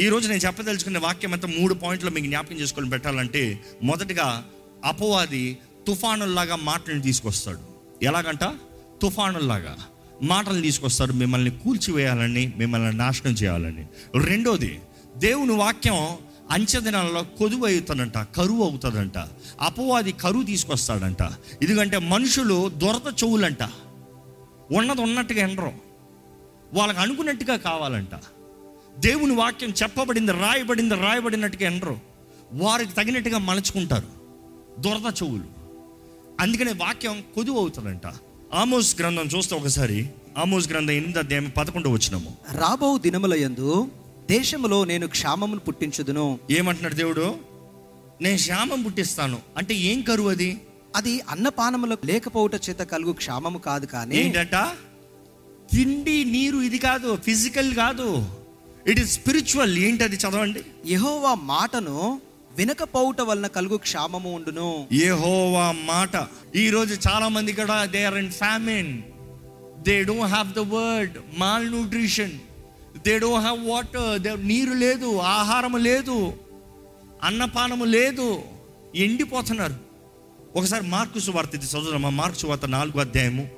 ఈ రోజు నేను చెప్పదలుచుకున్న వాక్యం అంతా మూడు పాయింట్లు మీకు జ్ఞాపకం చేసుకొని పెట్టాలంటే మొదటగా అపవాది తుఫానుల్లాగా మాటలను తీసుకొస్తాడు. ఎలాగంట? తుఫానుల్లాగా మాటలు తీసుకొస్తాడు మిమ్మల్ని కూల్చివేయాలని మిమ్మల్ని నాశనం చేయాలని. రెండోది దేవుని వాక్యం అంచెదినాలలో కొదువు అవుతుందంట కరువు అవుతుందంట అపవాది కరువు తీసుకొస్తాడంట. ఎందుకంటే మనుషులు దొరత చెవులంట ఉన్నది ఉన్నట్టుగా ఎండరు వాళ్ళకి అనుకున్నట్టుగా కావాలంట. దేవుని వాక్యం చెప్పబడింది రాయబడింది రాయబడినట్టుగా ఎండరు. వారికి తగినట్టుగా మలుచుకుంటారు. దొరద చెవులు. అందుకనే వాక్యం కొదువు అవుతుందంట. ఆమోస్ గ్రంథం చూస్తే ఒకసారి ఆమోస్ గ్రంథం ఎనిమిది అధ్యాయం పదకొండు వచ్చినాము రాబో దినముల యందు దేశములో నేను క్షామమును పుట్టించుదును. ఏమంటున్నాడు దేవుడు? నేను శ్యామం పుట్టిస్తాను. అంటే ఏం కరువు అది? అది అన్నపానములకు లేకపోవుట చేత కలుగు క్షామము కాదు కానీ ఏంటంట? తిండి నీరు ఇది కాదు ఫిజికల్ కాదు. ఇట్ ఇస్ స్పిరిచువల్ ఏంటి అది చదవండి? యెహోవా మాటను వినకపోవుట వలన కలుగు క్షామము ఉండును. యెహోవా మాట. ఈ రోజు చాలా మంది కూడా they are in famine they don't have the word malnutrition they don't have water they నీరు లేదు ఆహారం లేదు అన్నపానము లేదు ఎండిపోతున్నారు. ఒకసారి మార్కు సువార్త ఇది చదువుదామా? మార్కు సువార్త నాలుగు అధ్యాయము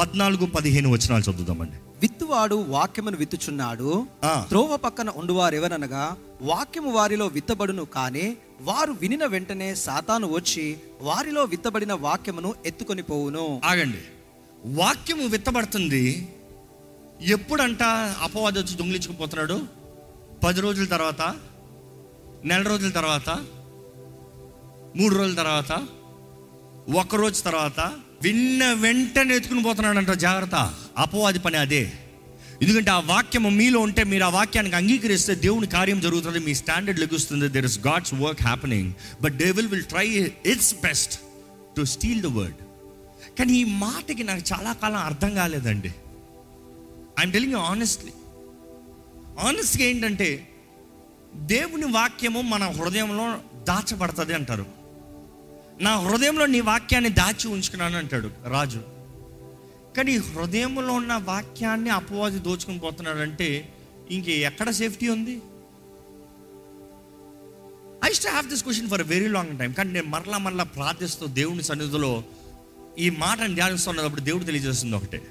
పద్నాలుగు పదిహేను వచనాలు చదువుదామండి. విత్తువాడు వాక్యమును విత్తుచున్నాడు. త్రోవ పక్కన ఉండువారెవరనగా వాక్యము వారిలో విత్తబడును కానీ వారు వినిన వెంటనే సాతాను వచ్చి వారిలో విత్తబడిన వాక్యమును ఎత్తుకొని పోవును. ఆగండి. వాక్యము విత్తబడుతుంది. ఎప్పుడంట అపవాది వచ్చి దొంగిలించుకుపోతున్నాడు? పది రోజుల తర్వాత? నెల రోజుల తర్వాత? మూడు రోజుల తర్వాత? ఒక రోజు తర్వాత? విన్న వెంటనే ఎత్తుకుని పోతున్నాడంట జాగ్రత్త. అపవాది పని అదే. ఎందుకంటే ఆ వాక్యము మీలో ఉంటే మీరు ఆ వాక్యానికి అంగీకరిస్తే దేవుని కార్యం జరుగుతుంది మీ standard లెగుస్తుంది there is God's work happening but they will will try its best to steal the word కానీ ఈ మాటకి నాకు చాలా కాలం అర్థం కాలేదండి. ఐఎమ్ టెలింగ్ యూ ఆనెస్ట్లీ ఆనెస్ట్గా ఏంటంటే దేవుని వాక్యము మన హృదయంలో దాచబడుతుంది అంటారు. నా హృదయంలో నీ వాక్యాన్ని దాచి ఉంచుకున్నాను అంటాడు రాజు. కానీ హృదయంలో ఉన్న వాక్యాన్ని అపవాది దోచుకుని పోతున్నాడంటే ఇంక ఎక్కడ సేఫ్టీ ఉంది? ఐ స్ట్ have this question for very long time కానీ నేను మరలా మరలా ప్రార్థిస్తూ దేవుని సన్నిధిలో ఈ మాటను ధ్యానిస్తున్నప్పుడు దేవుడు తెలియజేస్తుంది ఒకటే.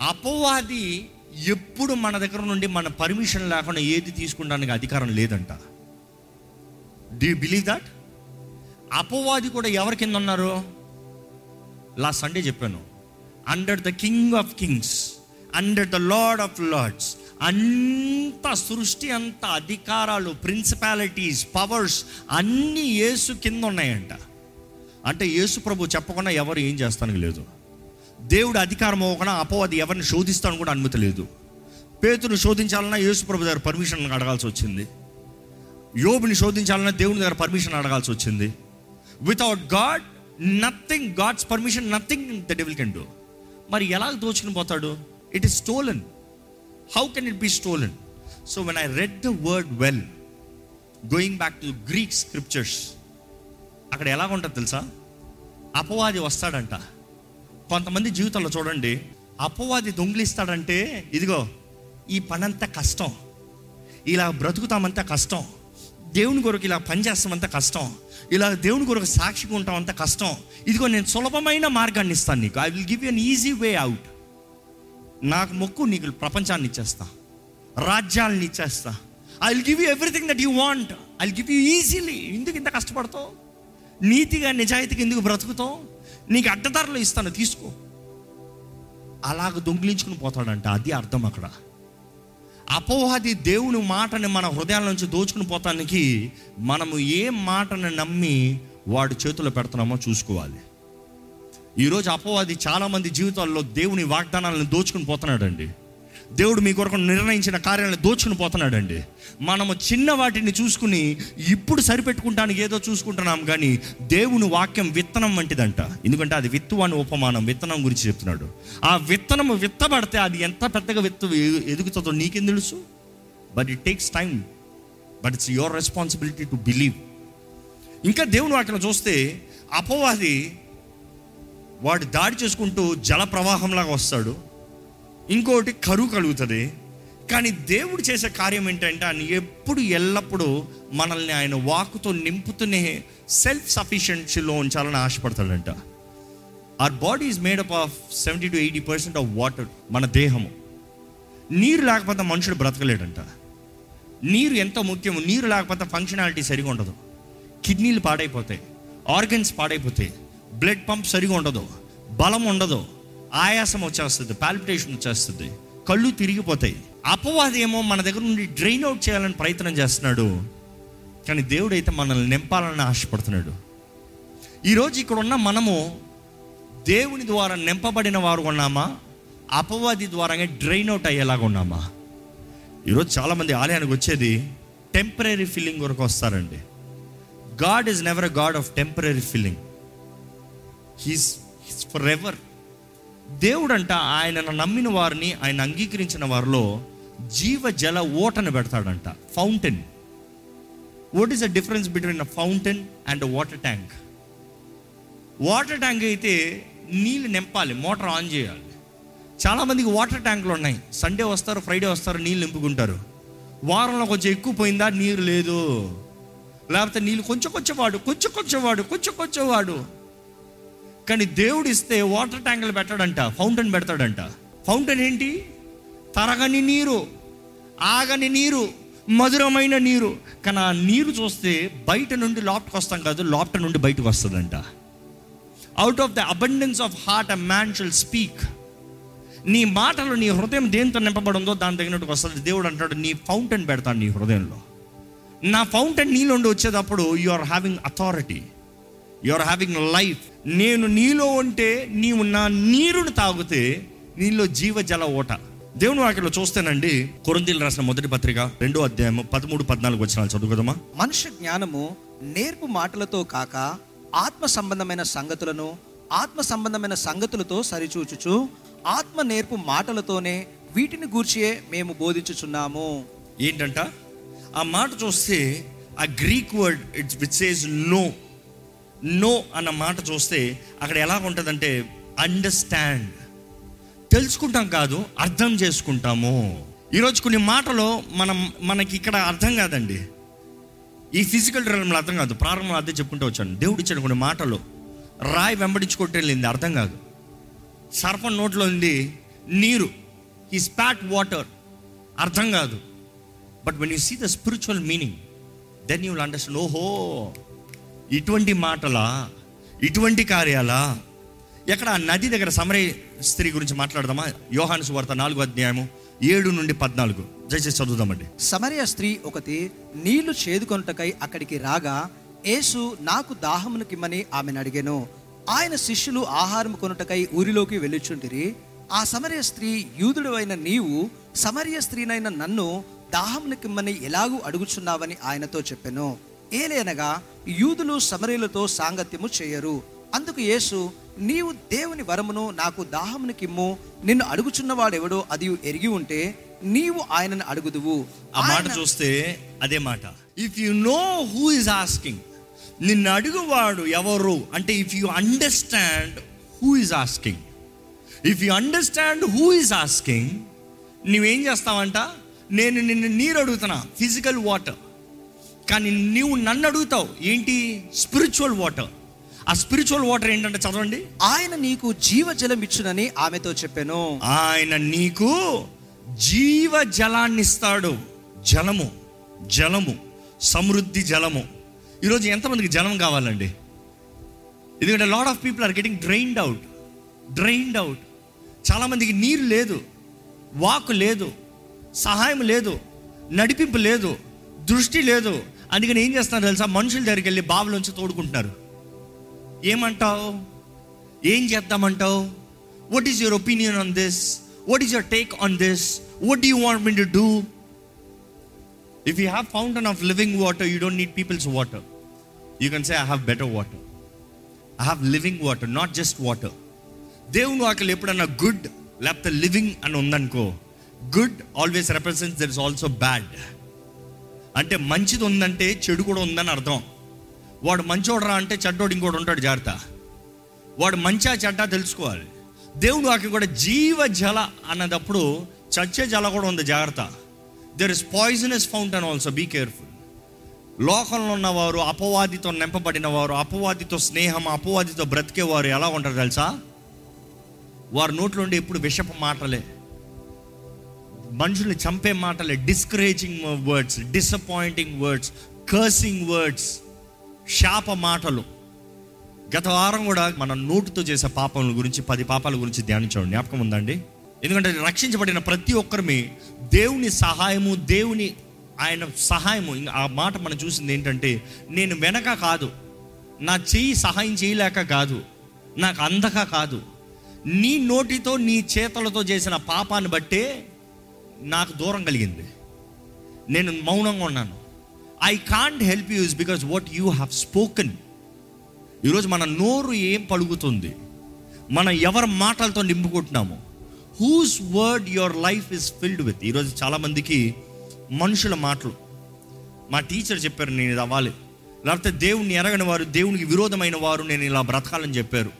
అపవాది ఎప్పుడు మన దగ్గర నుండి మన పర్మిషన్ లేకుండా ఏది తీసుకుంటానికి అధికారం లేదంట. డూ బిలీవ్ దట్ అపవాది కూడా ఎవరి కింద ఉన్నారు? లాస్ట్ సండే చెప్పాను. Under the king of kings under the lord of lords అంత సృష్టి అంత అధికారాలు ప్రిన్సిపాలిటీస్ పవర్స్ అన్నీ యేసు కింద ఉన్నాయంట. అంటే యేసు ప్రభు చెప్పకుండా ఎవరు ఏం చేస్తానికి లేదు. దేవుడు అధికారం అవ్వకుండా అపవాది ఎవరిని శోధిస్తాను కూడా అనుమతి లేదు. పేతును శోధించాలన్నా యేసు ప్రభు దగ్గర పర్మిషన్ అడగాల్సి వచ్చింది. యోబుని శోధించాలన్నా దేవుని దగ్గర పర్మిషన్ అడగాల్సి వచ్చింది. Without God nothing God's permission nothing the devil can do మరి ఎలా దోచుకుని పోతాడు? It is stolen how can it be stolen so when I read the word well going back to Greek scriptures అక్కడ ఎలా ఉంటుంది తెలుసా? అపవాది వస్తాడంట. కొంతమంది జీవితంలో చూడండి అపవాది దొంగిలిస్తాడంటే ఇదిగో ఈ పనంతా కష్టం. ఇలా బ్రతుకుతామంతా కష్టం. దేవుని కొరకు ఇలా పనిచేస్తామంత కష్టం. ఇలా దేవుని కొరకు సాక్షిగా అంత కష్టం. ఇదిగో నేను సులభమైన మార్గాన్ని ఇస్తాను నీకు. I will give you an easy way out నాకు మొక్కు నీకు ప్రపంచాన్ని ఇచ్చేస్తా. రాజ్యాలను ఇచ్చేస్తా. I will give you everything that you want I will give you easily ఎందుకు ఇంత కష్టపడతావు? నీతిగా నిజాయితీగా ఎందుకు బ్రతుకుతావు? నీకు అడ్డదారులు ఇస్తాను తీసుకో. అలాగ దొంగిలించుకుని పోతాడంట. అది అర్థం అక్కడ. అపోహది దేవుని మాటని మన హృదయాల నుంచి దోచుకుని పోతానికి మనము ఏ మాటను నమ్మి వాడి చేతిలో పెడుతున్నామో చూసుకోవాలి. ఈరోజు అపోవాది చాలామంది జీవితాల్లో దేవుని వాగ్దానాలను దోచుకుని పోతున్నాడండి. దేవుడు మీ కొరకు నిర్ణయించిన కార్యాలను దోచుకుని పోతున్నాడండి. మనము చిన్న వాటిని చూసుకుని ఇప్పుడు సరిపెట్టుకుంటానికి ఏదో చూసుకుంటున్నాం కానీ దేవుని వాక్యం విత్తనం వంటిదంట. ఎందుకంటే అది విత్తు అని ఉపమానం విత్తనం గురించి చెప్తున్నాడు. ఆ విత్తనం విత్తబడితే అది ఎంత పెద్దగా విత్తు ఎదుగుతుందో నీకేం తెలుసు? But it takes time but it's your responsibility to believe ఇంకా దేవుని వాక్యం చూస్తే అపవాది వాడు దాడి చేసుకుంటూ జల ప్రవాహంలాగా వస్తాడు. ఇంకోటి కరువు కలుగుతుంది. కానీ దేవుడు చేసే కార్యం ఏంటంటే ఆయన ఎప్పుడు ఎల్లప్పుడూ మనల్ని ఆయన వాకుతో నింపుతూనే సెల్ఫ్ సఫిషియన్సీలో ఉంచాలని ఆశపడతాడంట. Our body is made up of seventy to eighty percent of water మన దేహము. నీరు లేకపోతే మనుషుడు బ్రతకలేడంట. నీరు ఎంతో ముఖ్యము నీరు లేకపోతే ఫంక్షనాలిటీ సరిగా ఉండదు. కిడ్నీలు పాడైపోతాయి ఆర్గన్స్ పాడైపోతాయి బ్లడ్ పంప్ సరిగా ఉండదు బలం ఉండదు. ఆయాసం వచ్చేస్తుంది పాల్పిటేషన్ వచ్చేస్తుంది. కళ్ళు తిరిగిపోతాయి. అపవాది ఏమో మన దగ్గర నుండి డ్రైన్ అవుట్ చేయాలని ప్రయత్నం చేస్తున్నాడు. కానీ దేవుడు అయితే మనల్ని నింపాలని ఆశపడుతున్నాడు. ఈరోజు ఇక్కడ ఉన్న మనము దేవుని ద్వారా నింపబడిన వారు ఉన్నామా? అపవాది ద్వారానే డ్రైన్ అవుట్ అయ్యేలాగా ఉన్నామా? ఈరోజు చాలామంది ఆలయానికి వచ్చేది టెంపరీ ఫీలింగ్ వరకు వస్తారండి. God is never God of temporary feeling he's forever దేవుడు అంట ఆయనను నమ్మిన వారిని ఆయన అంగీకరించిన వారిలో జీవ జల ఓటను పెడతాడంట. Fountain what is the difference between a fountain and water tank water tank అయితే నీళ్ళు నింపాలి మోటార్ ఆన్ చేయాలి. చాలామందికి వాటర్ ట్యాంకులు ఉన్నాయి. సండే వస్తారు ఫ్రైడే వస్తారు నీళ్ళు నింపుకుంటారు. వారంలో కొంచెం ఎక్కువ పోయిందా నీరు లేదు. లేకపోతే నీళ్ళు కొంచెం కొంచెం వాడు కొంచెం కొంచెం వాడు కొంచెం కొంచెం వాడు. కానీ దేవుడు ఇస్తే వాటర్ ట్యాంకులు పెట్టాడంట ఫౌంటైన్ పెడతాడంట. ఫౌంటైన్ ఏంటి? తరగని నీరు ఆగని నీరు మధురమైన నీరు. కానీ ఆ నీరు చూస్తే బయట నుండి లోపటికి వస్తాం కాదు లోపట నుండి బయటకు వస్తుందంట. Out of the abundance of heart a man shall speak నీ మాటలు నీ హృదయం దేంతో నింపబడిందో దాని తగినట్టుకు వస్తుంది. దేవుడు అంటాడు నీ ఫౌంటైన్ పెడతాను నీ హృదయంలో. నా ఫౌంటైన్ నీళ్ళుండి వచ్చేటప్పుడు you are having authority you are having life నేను నీలో ఉంటే నీవు నా నీరుని తాగితే నీలో జీవ జల ఓట దేవుని వాక్యలో చూస్తేనండి కొరిందీలు రాసిన మొదటి పత్రిక రెండో అధ్యాయం పదమూడు పద్నాలుగు వచ్చిన చదువుకదమ్మా మనుష్య జ్ఞానము నేర్పు మాటలతో కాక ఆత్మ సంబంధమైన సంగతులను ఆత్మ సంబంధమైన సంగతులతో సరిచూచుచు ఆత్మ నేర్పు మాటలతోనే వీటిని గూర్చియే మేము బోధించుచున్నాము. ఏంటంట? ఆ మాట చూస్తే ఆ Greek word it's which says no no అన్న మాట చూస్తే అక్కడ ఎలా ఉంటుందంటే అండర్స్టాండ్ తెలుసుకుంటాం కాదు అర్థం చేసుకుంటాము. ఈరోజు కొన్ని మాటలు మనం మనకి ఇక్కడ అర్థం కాదండి. ఈ ఫిజికల్ డ్రైమ్లో అర్థం కాదు ప్రారంభంలో అదే చెప్పుకుంటూ వచ్చాను. దేవుడు ఇచ్చిన కొన్ని మాటలు రాయి వెంబడించుకుంటేళ్ళింది అర్థం కాదు. సర్పం నోట్లో ఉంది నీరు ఈ స్పాట్ వాటర్ అర్థం కాదు. But when you see the spiritual meaning then you will understand ఓహో ఇటువంటి మాటలా ఇటువంటి కార్యాలా? ఎక్కడ ఆ నది దగ్గర సమరే స్త్రీ గురించి మాట్లాడదామా? యోహాను సువార్త నాలుగు అధ్యాయము ఏడు నుండి పద్నాలుగు. దయచేసి చదువుదామండి. సమరయ స్త్రీ ఒకటి నీళ్ళు చేదుకొనుటకై అక్కడికి రాగా యేసు నాకు దాహమునకిమ్మని ఆమెను అడిగాను. ఆయన శిష్యులు ఆహారం కొనుటకై ఊరిలోకి వెళ్ళుచుంటిరి. ఆ సమరయ స్త్రీ యూదుడు అయిన నీవు సమరయ స్త్రీనైన నన్ను దాహమునకిమ్మని ఎలాగూ అడుగుచున్నావని ఆయనతో చెప్పాను. ఏలేనగా యూదులు సమరయులతో సాంగత్యము చేయరు. అందుకు యేసు నీవు దేవుని వరమును నాకు దాహమునికిమ్ము నిన్ను అడుగుచున్నవాడెవడో అది ఎరిగి ఉంటే నీవు ఆయనను అడుగుదువు. ఆ మాట చూస్తే అదే మాట. If you know who is asking నిన్ను అడుగువాడు ఎవరు? అంటే if you understand who is asking if you understand who is asking నువ్వేం చేస్తావంట? నేను నిన్ను నీరు అడుగుతున్నా ఫిజికల్ వాటర్ కానీ నువ్వు నన్ను అడుగుతావు ఏంటి? స్పిరిచువల్ వాటర్ ఆ స్పిరిచువల్ వాటర్ ఏంటంటే చదవండి. ఆయన నీకు జీవజలం ఇచ్చునని ఆమెతో చెప్పాను. ఆయన నీకు జీవ జలాన్ని ఇస్తాడు. జలము జలము సమృద్ధి జలము. ఈరోజు ఎంతమందికి జలం కావాలండి? ఎందుకంటే lot of people are getting drained out drained out చాలామందికి నీరు లేదు వాక్ లేదు సహాయం లేదు నడిపింపు లేదు దృష్టి లేదు అందుకని ఏం చేస్తున్నారు తెలుసా? మనుషుల దగ్గరికి వెళ్ళి బావిలోంచి తోడుకుంటున్నారు. ఏమంటావు? ఏం చేద్దామంటావు? What is your opinion on this what is your take on this what you want me to do if you have fountain of living water you don't need people's water you can say I have better water I have living water not just water దేవుని వాక్యలు ఎప్పుడన్నా good లేకపోతే living అని ఉందనుకో good always represents there is also bad అంటే మంచిది ఉందంటే చెడు కూడా ఉందని అర్థం. వాడు మంచోడరా అంటే చెడ్డోడు ఇంకోటి ఉంటాడు జాగ్రత్త. వాడు మంచా చెడ్డ తెలుసుకోవాలి. దేవుడు వాకి కూడా జీవ జల అన్నదప్పుడు చచ్చే జల కూడా ఉంది జాగ్రత్త. There is poisonous fountain also be careful లోకంలో ఉన్నవారు అపవాదితో నింపబడిన వారు అపవాదితో స్నేహం అపవాదితో బ్రతికేవారు ఎలా ఉంటారు తెలుసా? వారి నోట్లోండి ఎప్పుడు విషపు మాటలే. మనుషుల్ని చంపే మాటలే. Discouraging words disappointing words cursing words శాప మాటలు. గత వారం కూడా మన నోటుతో చేసే పాపముల గురించి పది పాపాల గురించి ధ్యానించండి జ్ఞాపకం ఉందండి. ఎందుకంటే రక్షించబడిన ప్రతి ఒక్కరిమి దేవుని సహాయము దేవుని ఆయన సహాయము ఆ మాట మనం చూసింది ఏంటంటే నేను వెనక కాదు. నా చెయ్యి సహాయం చేయలేక కాదు. నాకు అందక కాదు. నీ నోటితో నీ చేతులతో చేసిన పాపాన్ని బట్టే నాకు దూరం కలిగింది. నేను మౌనంగా ఉన్నాను. I can't help you is because what you have spoken ఈరోజు మన నోరు ఏం పలుకుతుంది? మనం ఎవరి మాటలతో నింపుకుంటున్నాము? Whose word your life is filled with ఈరోజు చాలామందికి మనుషుల మాటలు. మా టీచర్ చెప్పారు నేను ఇది అవ్వాలి. లేకపోతే దేవుణ్ణి ఎరగని వారు దేవునికి విరోధమైన వారు నేను ఇలా బ్రతకాలని చెప్పారు.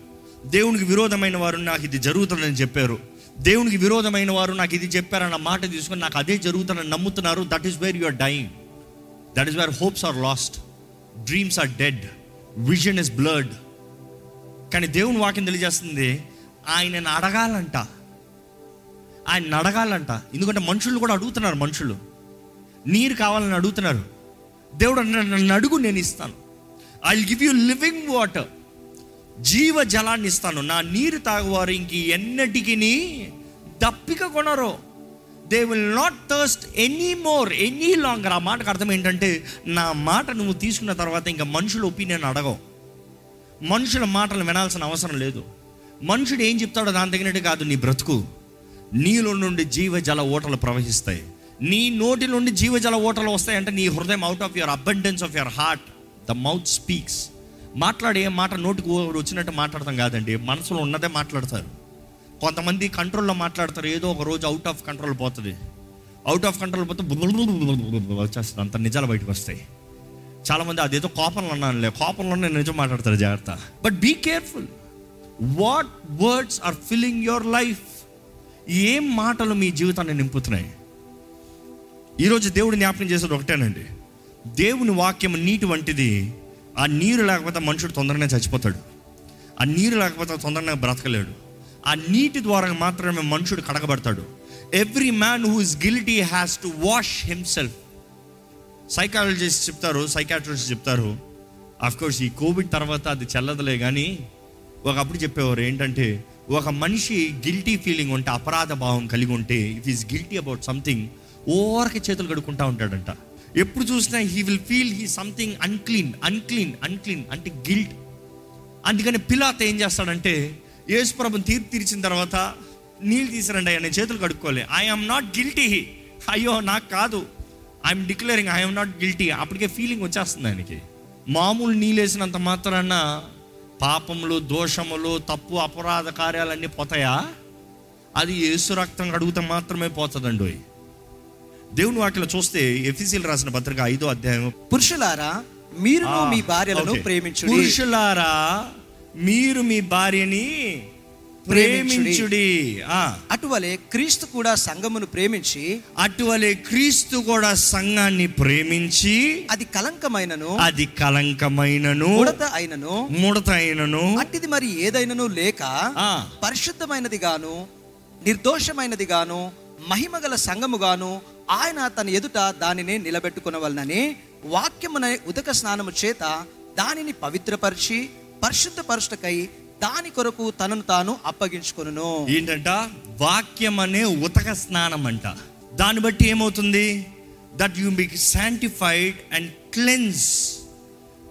దేవునికి విరోధమైన వారు నాకు ఇది జరుగుతుందని చెప్పారు. దేవునికి విరోధమైన వారు నాకు ఇది చెప్పారన్న మాట తీసుకొని నాకు అదే జరుగుతుందని నమ్ముతున్నారు. That is where you're dying that is where hopes are lost dreams are dead vision is blurred కానీ దేవుని వాక్యం తెలియజేస్తుంది ఆయనను అడగాలంట. ఆయన అడగాలంట. ఎందుకంటే మనుషులు కూడా అడుగుతున్నారు మనుషులు. నీరు కావాలని అడుగుతున్నారు. దేవుడు నన్ను అడుగు నేను ఇస్తాను. I give you living water జీవ జలాన్ని ఇస్తాను. నా నీరు తాగువారు ఇంక ఎన్నటికి దప్పిక కొనరు. They will not thirst any more any longer ఆ మాటకు అర్థం ఏంటంటే నా మాట నువ్వు తీసుకున్న తర్వాత ఇంకా మనుషుల ఒపీనియన్ అడగవు. మనుషుల మాటలు వినాల్సిన అవసరం లేదు. మనుషుడు ఏం చెప్తాడో దాని తగినట్టు కాదు నీ బ్రతుకు. నీలో నుండి జీవజల ఓటలు ప్రవహిస్తాయి. నీ నోటి నుండి జీవజల ఓటలు వస్తాయంటే నీ హృదయం out of your abundance of your heart the mouth speaks మాట్లాడే మాట నోటికి వచ్చినట్టు మాట్లాడతాం కాదండి. మనసులో ఉన్నదే మాట్లాడతారు. కొంతమంది కంట్రోల్లో మాట్లాడతారు. ఏదో ఒక రోజు అవుట్ ఆఫ్ కంట్రోల్ పోతుంది. అవుట్ ఆఫ్ కంట్రోల్ పోతే వచ్చేస్తుంది అంత నిజాలు బయటకు వస్తాయి చాలామంది అదేదో కోపంలో అన్నానులే కోపంలో నేను నిజం మాట్లాడతారు జాగ్రత్త but be careful what words are filling your life ఏం మాటలు మీ జీవితాన్ని నింపుతున్నాయి ఈరోజు దేవుడు జ్ఞాపకం చేసేది ఒకటేనండి దేవుని వాక్యం నీటి వంటిది ఆ నీరు లేకపోతే మనుషుడు తొందరనే చచ్చిపోతాడు. ఆ నీరు లేకపోతే తొందరగా బ్రతకలేడు. ఆ నీటి ద్వారా మాత్రమే మనుషుడు కడగబడతాడు. Every man who is guilty has to wash himself psychologist చెప్తారు సైకాట్రిస్ట్ చెప్తారు అఫ్ కోర్స్ ఈ కోవిడ్ తర్వాత అది చల్లదలే కానీ ఒకప్పుడు చెప్పేవారు ఏంటంటే ఒక మనిషి గిల్టీ ఫీలింగ్ ఉంటే అపరాధ భావం కలిగి ఉంటే if is guilty about something ఓవర్కి చేతులు కడుక్కుంటా ఉంటాడంట. ఎప్పుడు చూసినా he will feel he something unclean unclean unclean అంటే గిల్ట్ అందుకని పిలాత్ ఏం చేస్తాడంటే యేసుప్రభు తీర్పు తీర్చిన తర్వాత నీళ్ళు తీసిరండి అయ్యా నేను చేతులు కడుక్కోలే. ఐ ఆమ్ నాట్ గిల్టీ అయ్యో నాకు కాదు. I'm declaring I'm not guilty అప్పటికే ఫీలింగ్ వచ్చేస్తుంది ఆయనకి. మామూలు నీళ్ళేసినంత మాత్రాన పాపములు దోషములు తప్పు అపరాధ కార్యాలన్నీ పోతాయా? అది యేసు రక్తం కడుగుతా మాత్రమే పోతుందండి దేవుని వాక్యలో చూస్తే ఎఫీసీలు రాసిన పత్రిక ఐదో అధ్యాయం పురుషులారా మీరును మీ భార్యలను ఓకే. ప్రేమించుడి. పురుషులారా మీరు మీ భార్యని ప్రేమించుడి. అటువలే క్రీస్తు కూడా సంఘమును ప్రేమించి అటువలే క్రీస్తు కూడా సంఘాన్ని ప్రేమించి అది కలంకమైనను అది కలంకమైనను ముడత అయినను ముడత అయినను అట్టిది మరి ఏదైనను లేక పరిశుద్ధమైనది గాను నిర్దోషమైనది గాను మహిమగల సంఘము గాను ఆయన తన ఎదుట దానిని నిలబెట్టుకునవలనని వాక్యమున ఉదక స్నానము చేత దానిని పవిత్రపరిచి పరిశుద్ధపరచుటకై దాని కొరకు తనను తాను అప్పగించుకును ఏంటంట? వాక్యం అనే ఉతక స్నానం అంట దాన్ని బట్టి ఏమవుతుంది? That you be sanctified and cleanse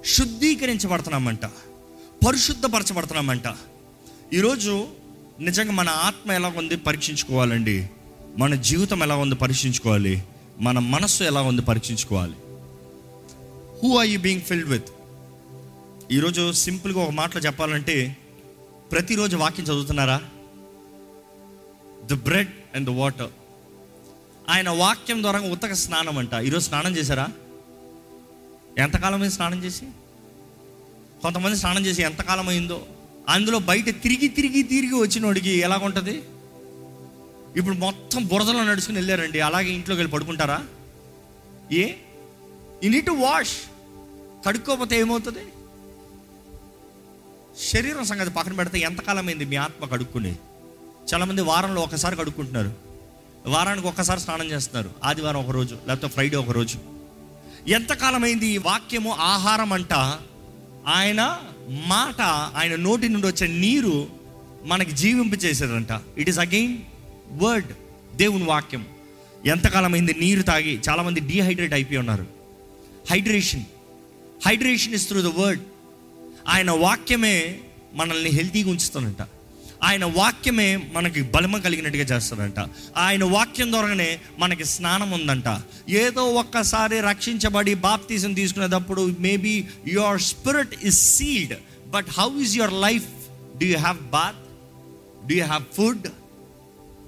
శుద్ధీకరించబడుతున్నామంట. పరిశుద్ధపరచబడుతున్నామంట. ఈరోజు నిజంగా మన ఆత్మ ఎలా ఉంది పరీక్షించుకోవాలండి. మన జీవితం ఎలా ఉంది పరీక్షించుకోవాలి? మన మనస్సు ఎలా ఉంది పరీక్షించుకోవాలి? Who are you being filled with ఈరోజు సింపుల్గా ఒక మాటలో చెప్పాలంటే ప్రతిరోజు వాక్యం చదువుతున్నారా? The bread and the water ఆయన వాక్యం ద్వారా ఉతక స్నానం అంట. ఈరోజు స్నానం చేశారా? ఎంతకాలం స్నానం చేసి? కొంతమంది స్నానం చేసి ఎంతకాలం అయిందో? అందులో బయట తిరిగి తిరిగి తిరిగి వచ్చినోడికి ఎలాగుంటుంది? ఉంటుంది ఇప్పుడు మొత్తం బురదలో నడుచుకుని వెళ్ళారండి. అలాగే ఇంట్లోకి వెళ్ళి పడుకుంటారా? ఏ? ఈ నీట్ టు వాష్ కడుక్కోకపోతే ఏమవుతుంది? శరీరం సంగతి పక్కన పెడితే ఎంతకాలం అయింది మీ ఆత్మ కడుక్కుని? చాలామంది వారంలో ఒకసారి కడుక్కుంటున్నారు. వారానికి ఒక్కసారి స్నానం చేస్తున్నారు. ఆదివారం ఒకరోజు లేకపోతే ఫ్రైడే ఒకరోజు ఎంతకాలమైంది ఈ వాక్యము? ఆహారం అంట. ఆయన మాట ఆయన నోటి నుండి వచ్చే నీరు మనకి జీవింప చేసేదంట ఇట్ ఈస్ అగైన్ వర్డ్ దేవుని వాక్యం. ఎంతకాలం అయింది నీరు తాగి చాలామంది డీహైడ్రేట్ అయిపోయి ఉన్నారు. Hydration hydration is through the word ఆయన వాక్యమే మనల్ని హెల్తీగా ఉంచుతుందంట. ఆయన వాక్యమే మనకి బలమ కలిగినట్టుగా చేస్తాడంట ఆయన వాక్యం ద్వారానే మనకి స్నానం ఉందంట. ఏదో ఒక్కసారి రక్షించబడి బాప్తీసం తీసుకునేటప్పుడు maybe your spirit is sealed but how is your life do you have bath do you have food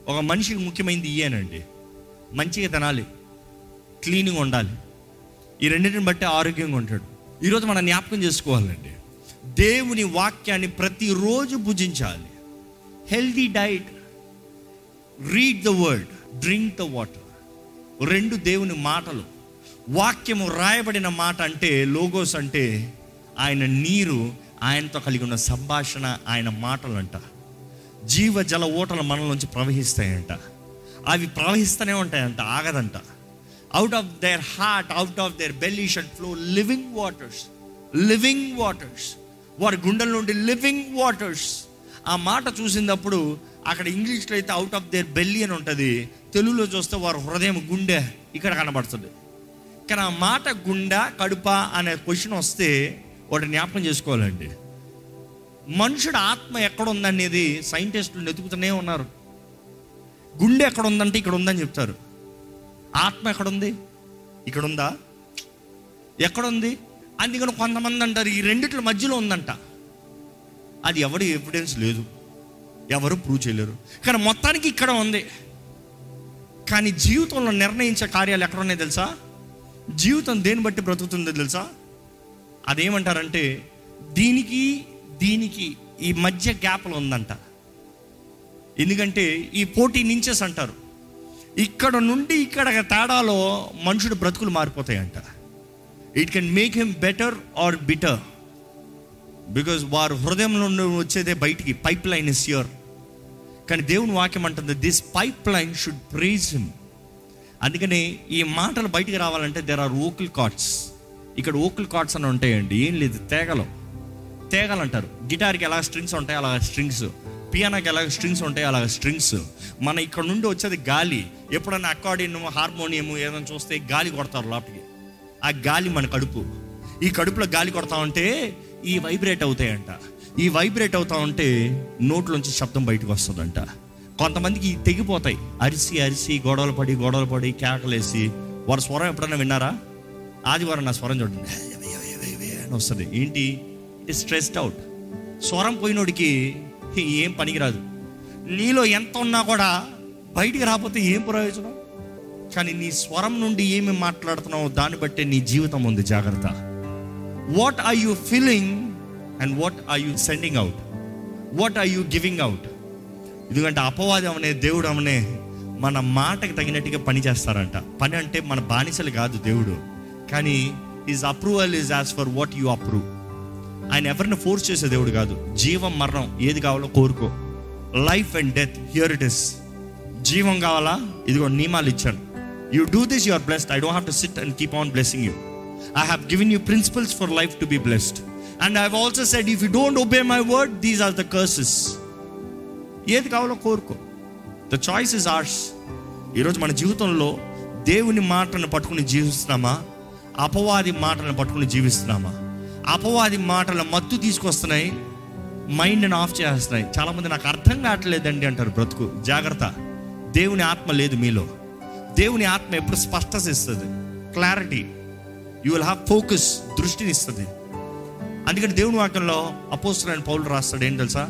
ఒక మనిషికి ముఖ్యమైనది ఇయేనండి మంచిగా తినాలి. క్లీనింగ్ ఉండాలి. ఈ రెండింటిని బట్టి ఆరోగ్యంగా ఉంటాడు. ఈరోజు మనం జ్ఞాపకం చేసుకోవాలండి. దేవుని వాక్యాన్ని ప్రతిరోజు భుజించాలి. Healthy diet read the word drink the water రెండు దేవుని మాటలు. వాక్యము రాయబడిన మాట అంటే లోగోస్ అంటే ఆయన నీరు ఆయనతో కలిగి ఉన్న సంభాషణ ఆయన మాటలు అంటారు జీవ జల ఓటలు మనలోంచి ప్రవహిస్తాయంట. అవి ప్రవహిస్తూనే ఉంటాయంట ఆగదంట. Out of their heart out of their belly shall flow living waters living waters వారి గుండెల నుండి లివింగ్ వాటర్స్ ఆ మాట చూసినప్పుడు అక్కడ ఇంగ్లీష్లో అయితే అవుట్ ఆఫ్ దేర్ బెల్లీ అని ఉంటుంది. తెలుగులో చూస్తే వారి హృదయం గుండె ఇక్కడ కనబడుతుంది. కానీ ఆ మాట గుండె కడుప అనే క్వశ్చన్ వస్తే వాటి జ్ఞాపకం చేసుకోవాలండి. మనుషుడు ఆత్మ ఎక్కడ ఉందనేది సైంటిస్టులు వెతుకుతూనే ఉన్నారు. గుండె ఎక్కడ ఉందంటే ఇక్కడ ఉందని చెప్తారు. ఆత్మ ఎక్కడ ఉంది ఇక్కడ ఉందా ఎక్కడ ఉంది అందుకని కొంతమంది అంటారు ఈ రెండిట్ల మధ్యలో ఉందంట. అది ఎవరు ఎవిడెన్స్ లేదు. ఎవరు ప్రూవ్ చేయలేరు. కానీ మొత్తానికి ఇక్కడ ఉంది. కానీ జీవితంలో నిర్ణయించే కార్యాలు ఎక్కడ ఉన్నాయి తెలుసా? జీవితం దేన్ని బట్టి బ్రతుకుతుందో తెలుసా? అదేమంటారంటే దీనికి దీనికి ఈ మధ్య గ్యాప్లో ఉందంట. ఎందుకంటే ఈ పోటీ నించెస్ అంటారు. ఇక్కడ నుండి ఇక్కడ తేడాలో మనుషుడు బ్రతుకులు మారిపోతాయంట. It can make him better or bitter because వారు హృదయంలో నుండి వచ్చేదే బయటికి. పైప్ లైన్ ఇస్ యూర్ కానీ దేవుని వాక్యం అంటుంది this pipeline should praise him అందుకని ఈ మాటలు బయటికి రావాలంటే దెర్ ఆర్ ఓకిల్ కార్డ్స్ ఇక్కడ ఓకిల్ కార్డ్స్ అని ఉంటాయండి. ఏం లేదు తేగలు. తేగలు అంటారు గిటార్కి ఎలా స్ట్రింగ్స్ ఉంటాయి అలా స్ట్రింగ్స్ పియానోకి ఎలా స్ట్రింగ్స్ ఉంటాయి అలా స్ట్రింగ్స్ మన ఇక్కడ నుండి వచ్చేది గాలి ఎప్పుడన్నా అకార్డియన్ హార్మోనియం ఏదైనా చూస్తే గాలి కొడతారు లోపలికి ఆ గాలి మన కడుపు ఈ కడుపులో గాలి కొడతా ఉంటే ఈ వైబ్రేట్ అవుతాయంట ఈ వైబ్రేట్ అవుతా ఉంటే నోట్లోంచి శబ్దం బయటకు వస్తుందంట కొంతమందికి తెగిపోతాయి అరిసి అరిసి గొడవలు పడి గొడవలు పడి కేకలేసి వారి స్వరం ఎప్పుడైనా విన్నారా ఆదివారం నా స్వరం చూడండి అని వస్తుంది ఏంటి ఇస్ స్ట్రెస్డ్ అవుట్ స్వరం పోయినోడికి ఏం పనికిరాదు. నీలో ఎంత ఉన్నా కూడా బయటికి రాకపోతే ఏం ప్రయోజనం? కానీ నీ స్వరం నుండి ఏమి మాట్లాడుతున్నావో దాన్ని బట్టే నీ జీవితం ఉంది జాగ్రత్త. What are you feeling and what are you sending out what are you giving out ఎందుకంటే అపవాదం అనే దేవుడు అనే మన మాటకు తగినట్టుగా పని చేస్తారంట. పని అంటే మన బానిసలు కాదు దేవుడు. కానీ is approval is as for what you approve ఆయన ఎవరిని ఫోర్స్ చేసే దేవుడు కాదు. జీవం మరణం ఏది కావాలో కోరుకో. Life and death here it is జీవం కావాలా? ఇదిగో నియమాలు ఇచ్చాను. You do this you're blessed I don't have to sit and keep on blessing you I have given you principles for life to be blessed and I also said if you don't obey my word these are the curses ఏది కావాలో కోరుకో. The choice is ఆర్స్ ఈరోజు మన జీవితంలో దేవుని మాటను పట్టుకుని జీవిస్తున్నామా? అపవాది మాటను పట్టుకుని జీవిస్తున్నామా? అపవాది మాటల మత్తు తీసుకొస్తున్నాయి మైండ్ని ఆఫ్ చేస్తున్నాయి. చాలామంది నాకు అర్థం కావట్లేదండి అంటారు బ్రతుకు. జాగ్రత్త. దేవుని ఆత్మ లేదు మీలో. దేవుని ఆత్మ ఎప్పుడు స్పష్టత ఇస్తుంది. Clarity you will have focus దృష్టిని ఇస్తుంది. అందుకని దేవుని వాక్యంలో అపోస్తులైన పౌలు రాస్తాడు ఏం తెలుసా?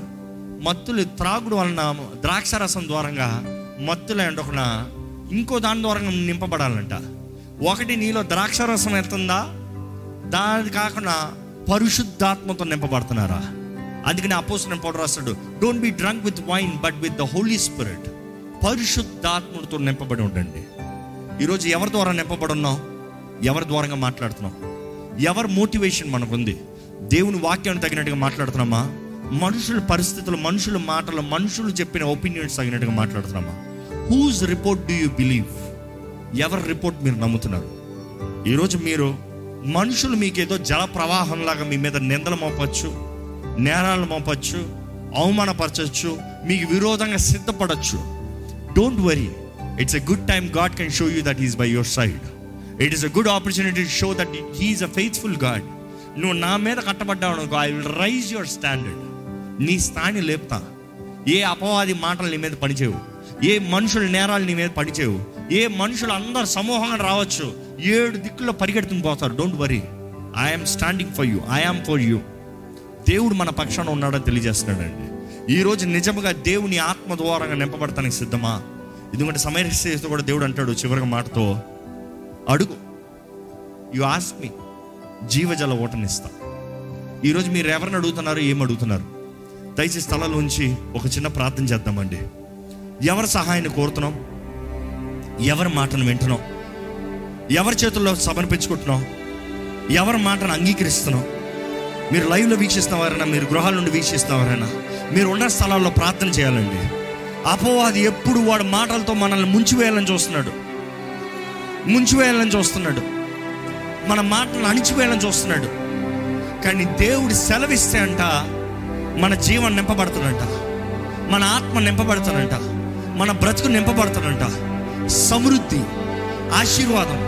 మత్తులు త్రాగుడు వలన ద్రాక్ష రసం ద్వారంగా మత్తులు ఒక ఇంకో దాని ద్వారా నింపబడాలంట. ఒకటి నీలో ద్రాక్ష రసం ఎత్తుందా? దాని కాకుండా పరిశుద్ధాత్మతో నింపబడుతున్నారా? అందుకని అపోసిన పౌడర్ రాస్తాడు don't be drunk with wine but with the Holy Spirit పరిశుద్ధాత్మతో నింపబడి ఉండండి. ఈరోజు ఎవరి ద్వారా నింపబడి ఉన్నాం ఎవరి ద్వారంగా మాట్లాడుతున్నావు? ఎవరి మోటివేషన్ మనకుంది? దేవుని వాక్యాన్ని తగినట్టుగా మాట్లాడుతున్నామా? మనుషుల పరిస్థితులు మనుషుల మాటలు మనుషులు చెప్పిన ఒపీనియన్స్ తగినట్టుగా మాట్లాడుతున్నామా? Whose report do you believe ఎవరి రిపోర్ట్ మీరు నమ్ముతున్నారు? ఈరోజు మీరు మనుషులు మీకేదో జల ప్రవాహంలాగా మీ మీద నిందలు మోపచ్చు నేరాలు మోపచ్చు అవమానపరచచ్చు మీకు విరోధంగా సిద్ధపడచ్చు. Don't worry it's a good time God can show you that is by your side it is a good opportunity to show that he is a faithful God నువ్వు నా మీద కట్టబడ్డావు అనుకో I will raise your standard నీ స్థాయిని లేపుతా. ఏ అపవాది మాటలు నీ మీద పనిచేయవు. ఏ మనుషుల నేరాలు నీ మీద పనిచేయవు. ఏ మనుషులు అందరు సమూహంగా రావచ్చు. ఏడు దిక్కుల్లో పరిగెడుతుని పోతారు. Don't worry I'm standing for you I am for you దేవుడు మన పక్షాన ఉన్నాడని తెలియజేస్తున్నాడండి. ఈరోజు నిజముగా దేవుని ఆత్మ ద్వారంగా నింపబడతానికి సిద్ధమా? ఎందుకంటే సమయస్థితితో కూడా దేవుడు అంటాడు చివరికి మాటతో అడుగు. యు ఆస్క్ మీ జీవజల ఓటనిస్తా ఈరోజు మీరు ఎవరిని అడుగుతున్నారు? ఏం అడుగుతున్నారు? దయచేసి స్థలంలోంచి ఒక చిన్న ప్రార్థన చేద్దామండి. ఎవరి సహాయాన్ని కోరుతున్నాం? ఎవరి మాటను వింటున్నాం? ఎవరి చేతుల్లో సమర్పించుకుంటున్నాం ఎవరి మాటను అంగీకరిస్తున్నాం మీరు లైవ్లో వీక్షిస్తున్నవారైనా మీరు గృహాల నుండి వీక్షిస్తున్నవారైనా మీరు ఉన్న స్థలాల్లో ప్రార్థన చేయాలండి. అపవాది ఎప్పుడు వాడు మాటలతో మనల్ని ముంచివేయాలని చూస్తున్నాడు. ముంచివేయాలని చూస్తున్నాడు. మన మాటలను అణిచివేయాలని చూస్తున్నాడు. కానీ దేవుడు సెలవిస్తే అంట మన జీవం నింపబడుతుందంట. మన ఆత్మ నింపబడుతుందంట. మన బ్రతుకు నింపబడుతుందంట. సమృద్ధి ఆశీర్వాదం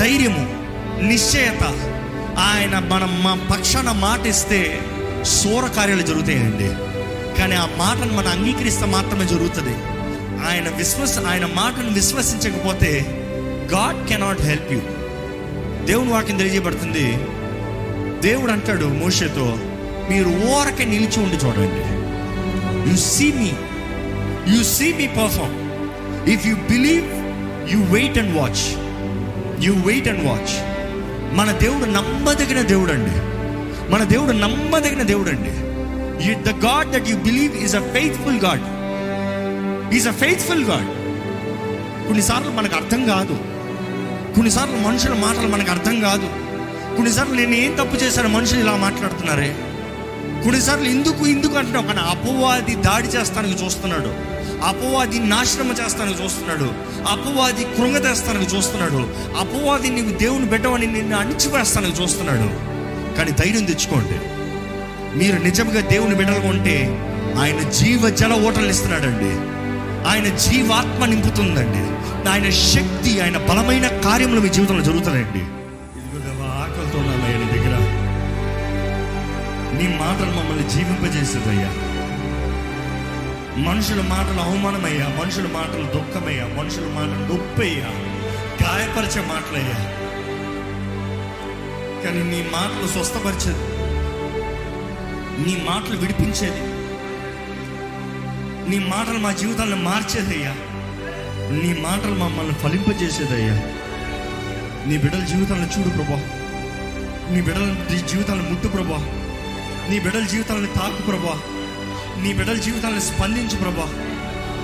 ధైర్యము నిశ్చయత. ఆయన మనం మా పక్షాన మాట ఇస్తే సూర కార్యాలు జరుగుతాయండి. కానీ ఆ మాటను మనం అంగీకరిస్తే మాత్రమే జరుగుతుంది. ఆయన విశ్వస ఆయన మాటను విశ్వసించకపోతే గాడ్ కెనాట్ హెల్ప్ యూ. దేవుని వాక్యం తెలియజేయబడుతుంది. దేవుడు అంటాడు మోషతో మీరు ఓరకే నిలిచి ఉండి చూడండి. You see me you see me perform if you believe you wait and watch you wait and watch మన దేవుడు నమ్మదగిన దేవుడు అండి మన దేవుడు నమ్మదగిన దేవుడు అండి the God that you believe is a faithful God is a faithful God కొన్నిసార్లు మనకు అర్థం కాదు. కొన్నిసార్లు మనుషుల మాటలు మనకు అర్థం కాదు. కొన్నిసార్లు నేను ఏం తప్పు చేశాను మనుషులు ఇలా మాట్లాడుతున్నారే? కొన్నిసార్లు ఎందుకు ఎందుకు అంటున్నావు కానీ అపవాది దాడి చేస్తానికి చూస్తున్నాడు. అపవాది నాశనం చేస్తానికి చూస్తున్నాడు. అపవాది కృంగతేస్తానికి చూస్తున్నాడు. అపవాది నీవు దేవుని బిడ్డవని నిన్ను అణిచివేస్తానికి చూస్తున్నాడు. కానీ ధైర్యం తెచ్చుకోండి. మీరు నిజంగా దేవుని బిడ్డలుగా ఉంటే ఆయన జీవ జల ఓటలు ఇస్తున్నాడండి. ఆయన జీవాత్మ నింపుతుందండి. ఆయన శక్తి ఆయన బలమైన కార్యములు మీ జీవితంలో జరుగుతున్నాయండి. ఆకలితో ఉన్నాను ఆయన దగ్గర. నీ మాటలు మమ్మల్ని జీవింపజేసేదయ్యా. మనుషుల మాటలు అవమానమయ్యా మనుషుల మాటలు దుఃఖమయ్యా మనుషుల మాటలు నొప్పయ్యా గాయపరిచే మాటలయ్యా. కానీ నీ మాటలు స్వస్థపరిచేది నీ మాటలు విడిపించేది నీ మాటలు మా జీవితాలను మార్చేదయ్యా. నీ మాటలు మమ్మల్ని ఫలింపజేసేదయ్యా. నీ బిడ్డల జీవితాలను చూడు ప్రభా. నీ బిడ్డల జీవితాలను ముట్టు ప్రభా. నీ బిడ్డల జీవితాలను తాకు ప్రభా. నీ బిడ్డల జీవితాలను స్పందించు ప్రభా.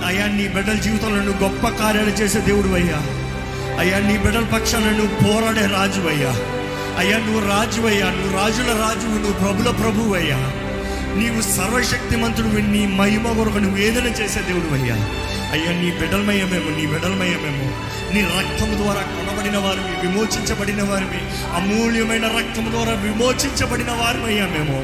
అయ్యా నీ బిడ్డల జీవితంలో నువ్వు గొప్ప కార్యాలు చేసే దేవుడు అయ్యా. అయ్యా నీ బిడ్డల పక్షాన నువ్వు పోరాడే రాజు అయ్యా. అయ్యా నువ్వు రాజు అయ్యా. నువ్వు రాజుల రాజువు నువ్వు ప్రభుల ప్రభువు అయ్యా. నీవు సర్వశక్తిమంతుడు నీ మహిమ కొరకు నువ్వు ఏదైనా చేసే దేవుడు అయ్యా. అయ్యా నీ బిడ్డలమయ్యమేమో నీ బిడ్డలమయ్యమేమో నీ రక్తము ద్వారా కొనబడిన వారివి విమోచించబడిన వారివి అమూల్యమైన రక్తము ద్వారా విమోచించబడిన వారిమయ్యా మేము.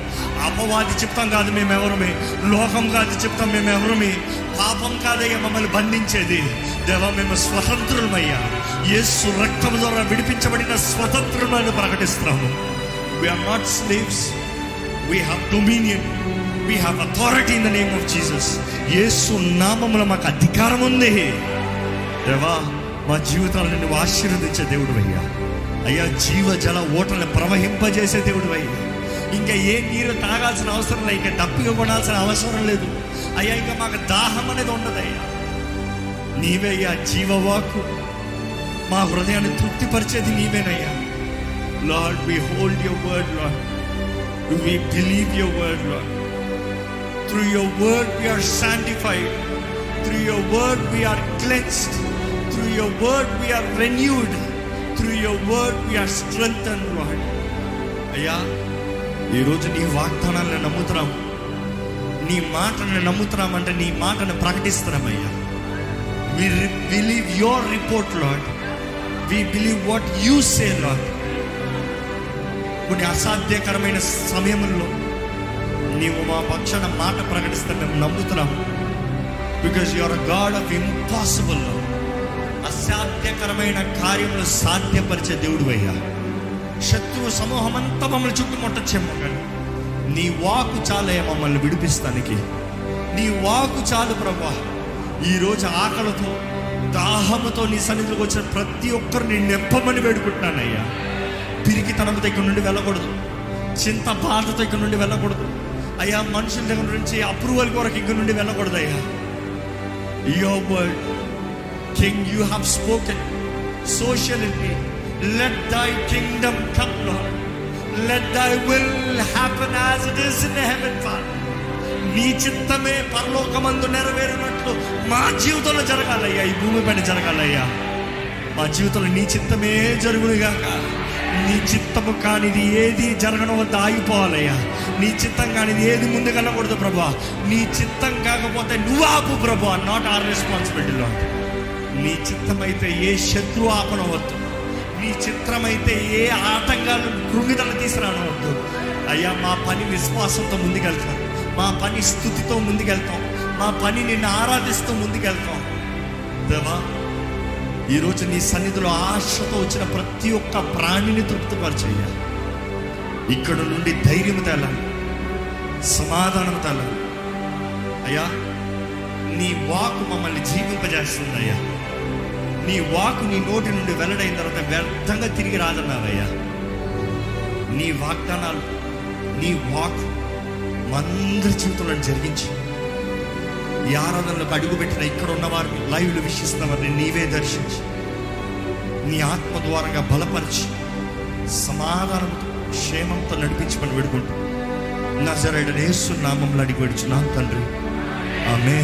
అపవాది చెప్తాం కాదు మేము ఎవరమే లోకం కాదు చెప్తాం మేము ఎవరమే పాపం కాదయ్యా మమ్మల్ని బంధించేది. దేవా మేము స్వతంత్రులమయ్యా. యేసు రక్తము ద్వారా విడిపించబడిన స్వతంత్రులను ప్రకటిస్తాము we are not slaves we have dominion we have authority in the name of Jesus Yesu నామములో మాకు అధికారం ఉంది. దేవా మా జీవితాలను నువ్వు ఆశీర్వదించే దేవుడు అయ్యా. అయ్యా జీవజల ఓటలను ప్రవహింపజేసే దేవుడు అయ్యా. ఇంకా ఏ నీరు తాగాల్సిన అవసరం లేదు ఇంకా డప్పిగా కొనాల్సిన అవసరం లేదు. అయ్యా ఇంకా మాకు దాహం అనేది ఉండదయ్యా నీవే అయ్యా జీవవాకు మా హృదయాన్ని తృప్తిపరిచేది నీవేనయ్యా. Lord we hold your word Lord we believe your word Lord Through your word, we are sanctified. Through your word we are cleansed. Through your word we are renewed. Through your word we are strengthened, Lord. అయ్యా ఈరోజు నీ వాగ్దానాలను నమ్ముతున్నాం నీ మాటను నమ్ముతున్నాం అంటే నీ మాటను ప్రకటిస్తున్నామయ్యా we believe your report Lord we believe what you say Lord కొన్ని అసాధ్యకరమైన సమయంలో నీవు మా పక్షాన మాట ప్రకటిస్తే మేము నమ్ముతున్నాము. Because your God of impossible అసాధ్యకరమైన కార్యములు సాధ్యపరిచే దేవుడు అయ్యా. శత్రువు సమూహం అంతా మమ్మల్ని చుట్టుముట్టచ్చేమో కానీ నీ వాకు చాలే మమ్మల్ని విడిపిస్తానికి. నీ వాకు చాలు ప్రభా. ఈరోజు ఆకలితో దాహముతో నీ సన్నిధిలోకి వచ్చిన ప్రతి ఒక్కరిని నెప్పమని వేడుకుంటున్నానయ్యా. పిరికితనంతో ఇక్కడ నుండి వెళ్ళకూడదు. చింత బాధతో ఇక్కడ నుండి వెళ్ళకూడదు. అయ్యా మనుషుల దగ్గర నుంచి అప్రూవల్ కొరకు ఇంక నుండి వెళ్ళకూడదు అయ్యా. Your word king you have spoken so shall let thy kingdom come Lord let thy will happen as it is in heaven Father నీ చిత్తమే పరలోకమందు నెరవేరినట్లు మా జీవితంలో జరగాలయ్యా. ఈ భూమి పైన జరగాలయ్యా. మా జీవితంలో నీ చిత్తమే జరుగునుగాక. నీ చిత్తము కానిది ఏది జరగడం వద్ద ఆగిపోవాలయ్యా. నీ చిత్తం కానిది ఏది ముందుకెళ్ళకూడదు ప్రభా. నీ చిత్తం కాకపోతే నువ్వు ఆపు ప్రభా నాట్ ఆర్ రెస్పాన్సిబిలిటీలో నీ చిత్తమైతే ఏ శత్రువు ఆపనవద్దు. నీ చిత్రమైతే ఏ ఆటంకాలు కృంగిదలు తీసుకురానవద్దు. అయ్యా మా పని విశ్వాసంతో ముందుకెళ్తాం. మా పని స్థుతితో ముందుకెళ్తాం. మా పని నిన్ను ఆరాధిస్తూ ముందుకెళ్తాం. దేవా ఈరోజు నీ సన్నిధిలో ఆశతో వచ్చిన ప్రతి ఒక్క ప్రాణిని తృప్తిపరచయ్యా. ఇక్కడ నుండి ధైర్యం తేలాలి సమాధానం తేలాలి. అయ్యా నీ వాకు మమ్మల్ని జీవింపజేస్తుంది అయ్యా నీ వాకు నీ నోటి నుండి వెల్లడైన తర్వాత వ్యర్థంగా తిరిగి రాదన్నావయ్యా నీ వాగ్దానాలు నీ వాక్ మందరి జీవితంలో జరిగించి ఈ ఆరాధనలకు అడుగుపెట్టిన ఇక్కడ ఉన్న వారిని లైవ్లు వీక్షిస్తున్న వారిని నీవే దర్శించి నీ ఆత్మ ద్వారంగా బలపరిచి సమాధానంతో క్షేమంతో నడిపించమని వేడుకుంటూ నజరేడనేసు నామంలో అడిగి పెడుచున్నాను తండ్రి. ఆమె